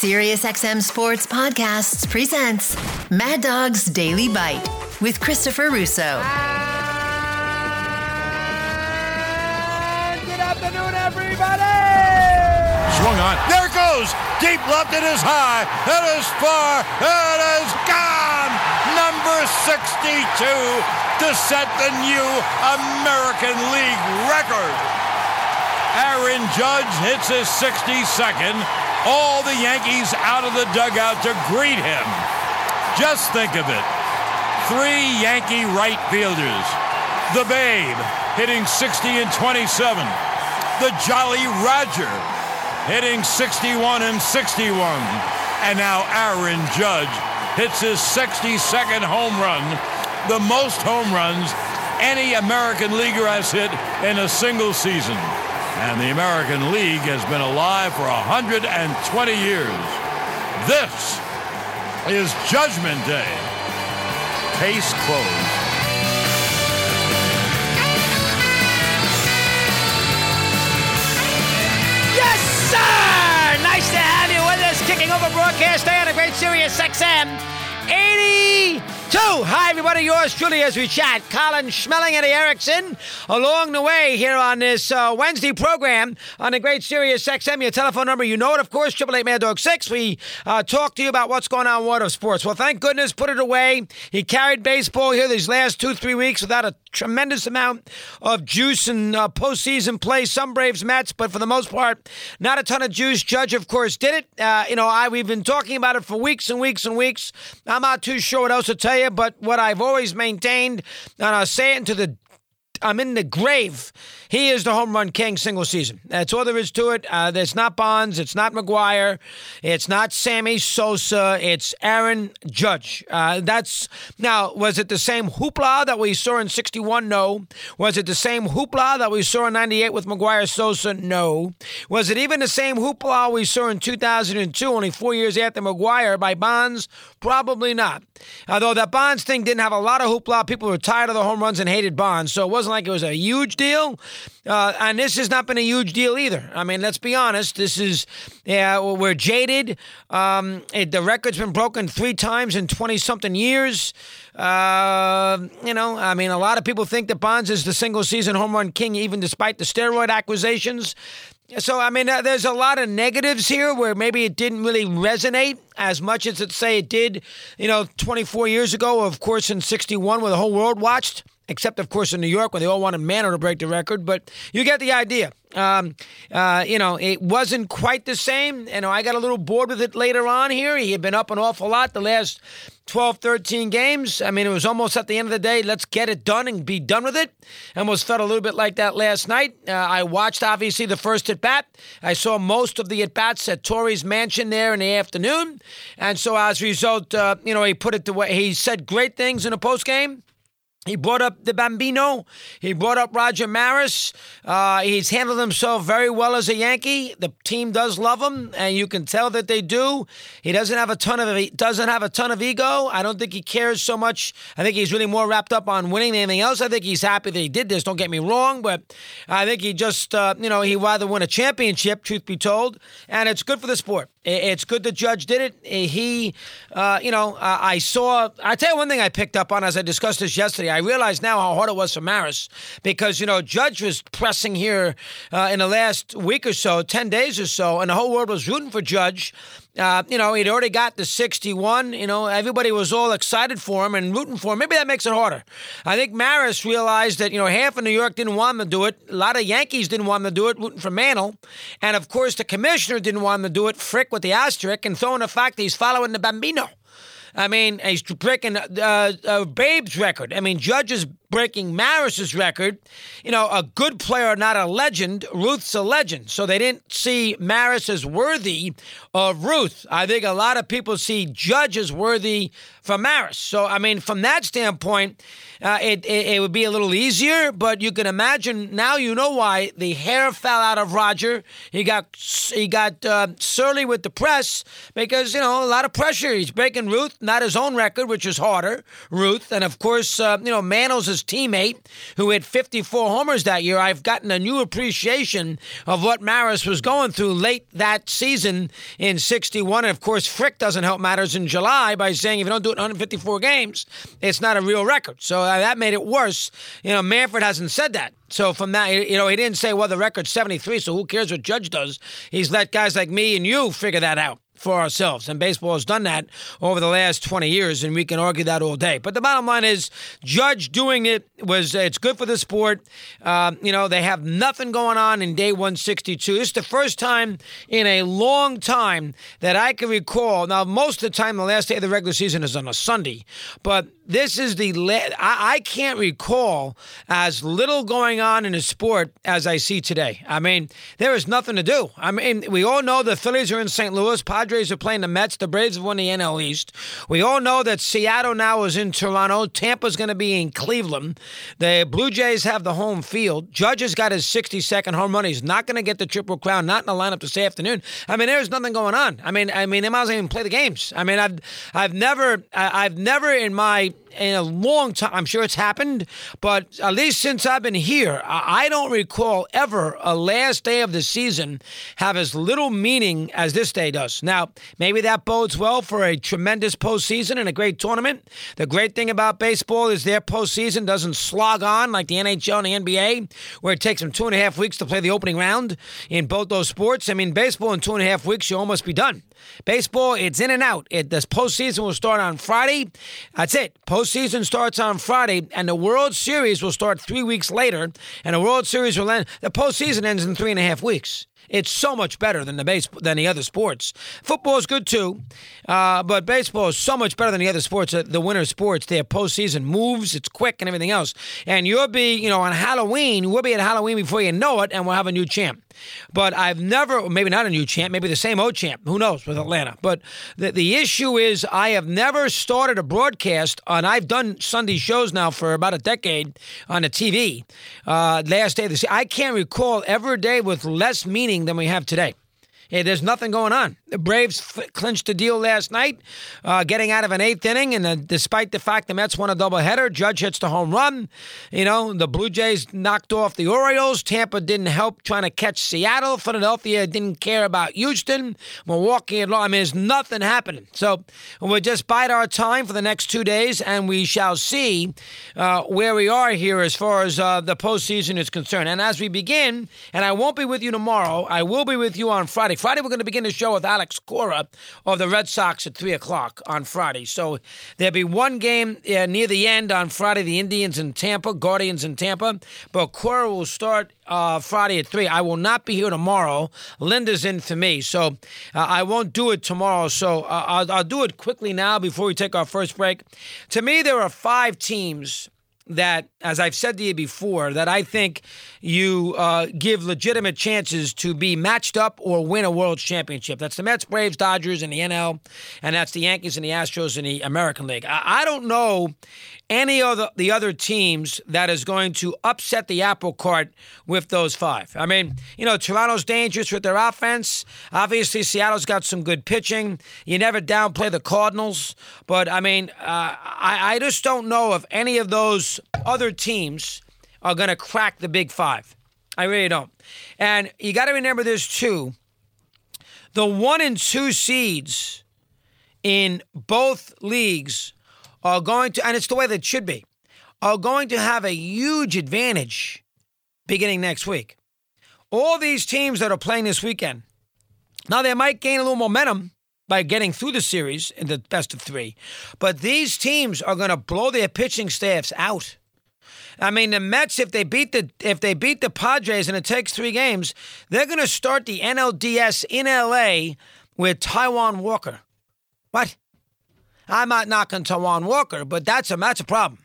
SiriusXM Sports Podcasts presents Mad Dog's Daily Bite with Christopher Russo. Good afternoon, everybody! Swung on. There it goes. Deep left. It is high. It is far. It is gone. Number 62 to set the new American League record. Aaron Judge hits his 62nd. All the Yankees out of the dugout to greet him. Just think of it. Three Yankee right fielders. The Babe hitting 60 and 27. The Jolly Roger hitting 61 and 61. And now Aaron Judge hits his 62nd home run, the most home runs any American leaguer has hit in a single season. And the American League has been alive for 120 years. This is Judgment Day. Case closed. Yes, sir! Nice to have you with us. Kicking over broadcast day on a great Sirius XM 82. Hi, everybody. Yours truly as we chat. Colin Schmelling and Erickson along the way here on this uh, Wednesday program on the great Sirius XM. Your telephone number, you know it, of course, 888 Mad Dog 6. We uh, talk to you about what's going on in water sports. Well, thank goodness, put it away. He carried baseball here these last two, three weeks without a tremendous amount of juice and uh, postseason play. Some Braves, Mets, but for the most part, not a ton of juice. Judge, of course, did it. Uh, you know, I we've been talking about it for weeks and weeks and weeks. I'm not too sure what else to tell you, but what I've always maintained, and I'll say it into the I'm in the grave. He is the home run king single season. That's all there is to it. Uh, there's not Bonds. It's not McGwire. It's not Sammy Sosa. It's Aaron Judge. Uh, that's now. Was it the same hoopla that we saw in '61? No. Was it the same hoopla that we saw in '98 with McGwire Sosa? No. Was it even the same hoopla we saw in 2002, only four years after McGwire by Bonds? Probably not. Although that Bonds thing didn't have a lot of hoopla, people were tired of the home runs and hated Bonds, so it wasn't like it was a huge deal. Uh, and this has not been a huge deal either. I mean, let's be honest. This is, yeah, we're jaded. Um, it, the record's been broken three times in 20 something years. Uh, you know, I mean, a lot of people think that Bonds is the single season home run king, even despite the steroid accusations. So, I mean, uh, there's a lot of negatives here where maybe it didn't really resonate as much as it say it did, you know, 24 years ago, of course, in 61 where the whole world watched, except, of course, in New York where they all wanted Mantle to break the record. But you get the idea. Um, uh, you know, it wasn't quite the same. You know, I got a little bored with it later on here. He had been up an awful lot the last 12, 13 games. I mean, it was almost at the end of the day, let's get it done and be done with it. Almost felt a little bit like that last night. Uh, I watched, obviously, the first at bat. I saw most of the at bats at Torre's mansion there in the afternoon. And so, as a result, uh, you know, he put it the way he said great things in the post game. He brought up the Bambino. He brought up Roger Maris. Uh, he's handled himself very well as a Yankee. The team does love him, and you can tell that they do. He doesn't have a ton of he doesn't have a ton of ego. I don't think he cares so much. I think he's really more wrapped up on winning than anything else. I think he's happy that he did this. Don't get me wrong, but I think he just uh, you know he rather win a championship. Truth be told, and it's good for the sport. It's good the judge did it. He, uh, you know, I saw. I tell you one thing I picked up on as I discussed this yesterday. I realize now how hard it was for Maris because you know Judge was pressing here uh, in the last week or so, ten days or so, and the whole world was rooting for Judge. Uh, you know, he'd already got the 61. You know, everybody was all excited for him and rooting for him. Maybe that makes it harder. I think Maris realized that, you know, half of New York didn't want him to do it. A lot of Yankees didn't want him to do it, rooting for Mantle. And of course, the commissioner didn't want him to do it, Frick with the asterisk, and throwing the fact that he's following the Bambino. I mean, he's breaking uh, uh, Babe's record. I mean, Judge is breaking Maris's record. You know, a good player, not a legend. Ruth's a legend. So they didn't see Maris as worthy of Ruth. I think a lot of people see Judge as worthy for Maris. So, I mean, from that standpoint, uh, it, it, it would be a little easier, but you can imagine now you know why the hair fell out of Roger. He got he got uh, surly with the press because you know a lot of pressure. He's breaking Ruth, not his own record, which is harder. Ruth, and of course, uh, you know Mantle's his Teammate who hit 54 homers that year, I've gotten a new appreciation of what Maris was going through late that season in 61. And of course, Frick doesn't help matters in July by saying if you don't do it in 154 games, it's not a real record. So uh, that made it worse. You know, Manfred hasn't said that. So from that, you know, he didn't say, well, the record's 73, so who cares what Judge does? He's let guys like me and you figure that out for ourselves. And baseball has done that over the last 20 years, and we can argue that all day. But the bottom line is, Judge doing it was it's good for the sport. Uh, you know, they have nothing going on in day 162. This is the first time in a long time that I can recall. Now, most of the time, the last day of the regular season is on a Sunday, but this is the la- I, I can't recall as little going on in a sport as I see today. I mean, there is nothing to do. I mean, we all know the Phillies are in St. Louis. Are playing the Mets. The Braves have won the NL East. We all know that Seattle now is in Toronto. Tampa's going to be in Cleveland. The Blue Jays have the home field. Judge has got his 62nd home run. He's not going to get the Triple Crown. Not in the lineup this afternoon. I mean, there's nothing going on. I mean, I mean, they might as well even play the games. I mean, I've I've never I've never in my in a long time. I'm sure it's happened, but at least since I've been here, I don't recall ever a last day of the season have as little meaning as this day does. Now, maybe that bodes well for a tremendous postseason and a great tournament. The great thing about baseball is their postseason doesn't slog on like the NHL and the NBA, where it takes them two and a half weeks to play the opening round in both those sports. I mean, baseball in two and a half weeks, you almost be done. Baseball, it's in and out. It, this postseason will start on Friday. That's it. Postseason starts on Friday, and the World Series will start three weeks later. And the World Series will end. The postseason ends in three and a half weeks. It's so much better than the base than the other sports. Football is good too, uh, but baseball is so much better than the other sports. Uh, the winter sports, their postseason moves, it's quick and everything else. And you'll be, you know, on Halloween, we'll be at Halloween before you know it, and we'll have a new champ. But I've never, maybe not a new champ, maybe the same old champ. Who knows with Atlanta? But the, the issue is, I have never started a broadcast, and I've done Sunday shows now for about a decade on the TV. Uh, last day of the I can't recall ever a day with less meaning than we have today. Hey, there's nothing going on. The Braves f- clinched the deal last night, uh, getting out of an eighth inning, and uh, despite the fact the Mets won a doubleheader, Judge hits the home run. You know, the Blue Jays knocked off the Orioles. Tampa didn't help trying to catch Seattle. Philadelphia didn't care about Houston. Milwaukee, I mean, there's nothing happening. So we'll just bide our time for the next two days, and we shall see uh, where we are here as far as uh, the postseason is concerned. And as we begin, and I won't be with you tomorrow, I will be with you on Friday. Friday, we're going to begin the show with Alex Cora of the Red Sox at 3 o'clock on Friday. So there'll be one game uh, near the end on Friday, the Indians in Tampa, Guardians in Tampa. But Cora will start uh, Friday at 3. I will not be here tomorrow. Linda's in for me. So uh, I won't do it tomorrow. So uh, I'll, I'll do it quickly now before we take our first break. To me, there are five teams that, as I've said to you before, that I think you uh, give legitimate chances to be matched up or win a world championship. That's the Mets, Braves, Dodgers in the NL, and that's the Yankees and the Astros in the American League. I, I don't know any of the, the other teams that is going to upset the apple cart with those five. I mean, you know, Toronto's dangerous with their offense. Obviously, Seattle's got some good pitching. You never downplay the Cardinals. But, I mean, uh, I, I just don't know if any of those other teams are going to crack the big five. I really don't. And you got to remember this, too. The one and two seeds in both leagues are going to, and it's the way that should be, are going to have a huge advantage beginning next week. All these teams that are playing this weekend, now they might gain a little momentum by getting through the series in the best of three, but these teams are going to blow their pitching staffs out. I mean, the Mets, if they beat the if they beat the Padres and it takes three games, they're going to start the NLDS in LA with Taijuan Walker. What? I'm not knocking Taijuan Walker, but that's a that's a problem.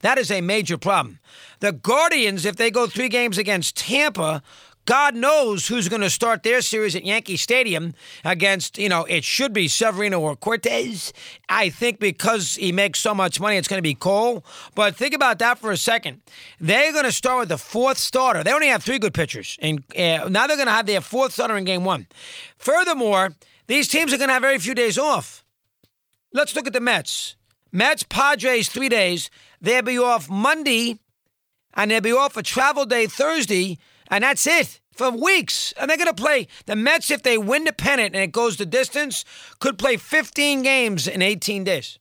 That is a major problem. The Guardians, if they go three games against Tampa, God knows who's going to start their series at Yankee Stadium against, you know, it should be Severino or Cortes. I think because he makes so much money, it's going to be Cole. But think about that for a second. They're going to start with the fourth starter. They only have three good pitchers. And uh, now they're going to have their fourth starter in game one. Furthermore, these teams are going to have very few days off. Let's look at the Mets. Mets, Padres, three days. They'll be off Monday, and they'll be off a travel day Thursday, and that's it for weeks. And they're going to play the Mets, if they win the pennant and it goes the distance, could play 15 games in 18 days.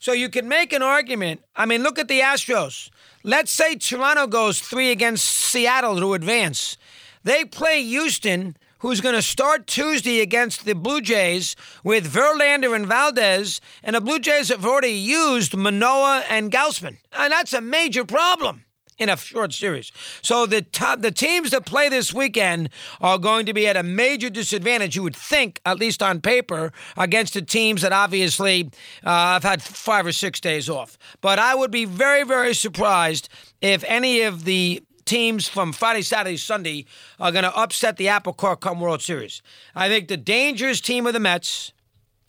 So you can make an argument. I mean, look at the Astros. Let's say Toronto goes three against Seattle to advance. They play Houston, who's going to start Tuesday against the Blue Jays with Verlander and Valdez, and the Blue Jays have already used Manoah and Gausman. And that's a major problem in a short series. So the top, the teams that play this weekend are going to be at a major disadvantage. You would think, at least on paper, against the teams that obviously uh, have had five or six days off. But I would be very, very surprised if any of the teams from Friday, Saturday, Sunday are going to upset the apple cart come World Series. I think the dangerous team of the Mets.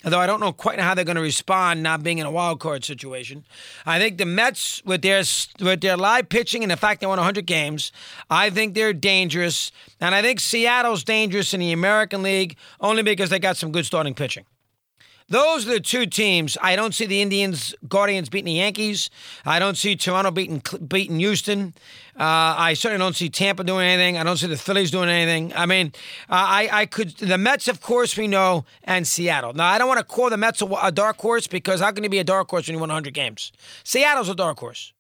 Although I don't know quite how they're going to respond not being in a wild card situation. I think the Mets, with their with their live pitching and the fact they won 100 games, I think they're dangerous. And I think Seattle's dangerous in the American League only because they got some good starting pitching. Those are the two teams. I don't see the Indians, Guardians beating the Yankees. I don't see Toronto beating beating Houston. Uh, I certainly don't see Tampa doing anything. I don't see the Phillies doing anything. I mean, uh, I I could the Mets, of course, we know, and Seattle. Now I don't want to call the Mets a, a dark horse because how can you be a dark horse when you win 100 games? Seattle's a dark horse,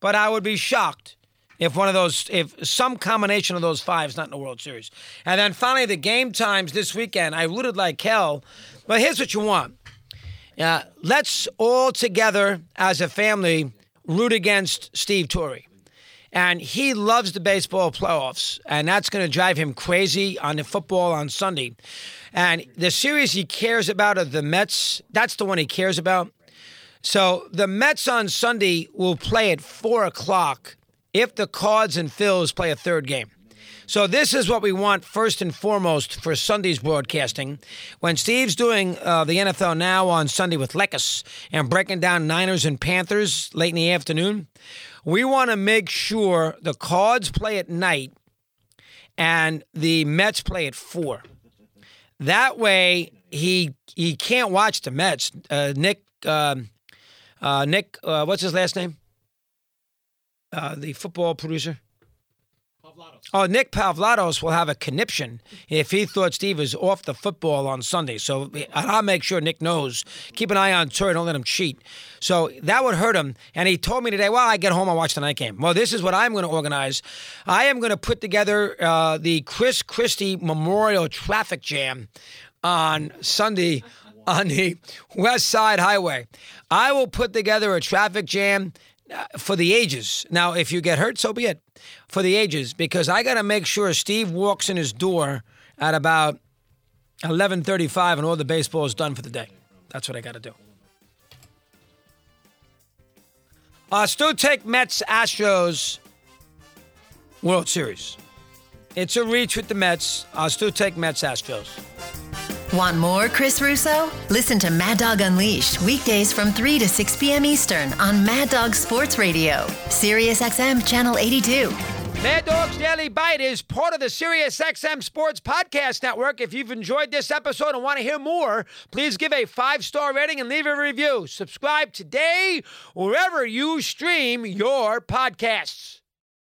but I would be shocked if one of those, if some combination of those five is not in the World Series. And then finally, the game times this weekend. I rooted like hell but here's what you want. Uh, let's all together as a family root against Steve Torre. And he loves the baseball playoffs, and that's going to drive him crazy on the football on Sunday. And the series he cares about are the Mets. That's the one he cares about. So the Mets on Sunday will play at 4 o'clock if the Cards and Phils play a third game. So this is what we want first and foremost for Sunday's broadcasting. When Steve's doing uh, the NFL Now on Sunday with Lekas and breaking down Niners and Panthers late in the afternoon, we want to make sure the Cards play at night and the Mets play at four. That way, he he can't watch the Mets. Uh, Nick uh, uh, Nick, uh, what's his last name? Uh, the football producer. Oh, Nick Pavlatos will have a conniption if he thought Steve was off the football on Sunday. So I'll make sure Nick knows. Keep an eye on Torre. Don't let him cheat. So that would hurt him. And he told me today, well, I get home, I watch the night game. Well, this is what I'm going to organize. I am going to put together uh, the Chris Christie Memorial Traffic Jam on Sunday on the West Side Highway. I will put together a traffic jam for the ages. Now, if you get hurt, so be it. For the ages, because I got to make sure Steve walks in his door at about 11:35 and all the baseball is done for the day. That's what I got to do. Uh, still take Mets Astros World Series. It's a reach with the Mets. I'll still take Mets Astros. Want more Chris Russo? Listen to Mad Dog Unleashed weekdays from 3 to 6 p.m. Eastern on Mad Dog Sports Radio, Sirius XM Channel 82. Mad Dog's Daily Bite is part of the Sirius XM Sports Podcast Network. If you've enjoyed this episode and want to hear more, please give a five star rating and leave a review. Subscribe today wherever you stream your podcasts.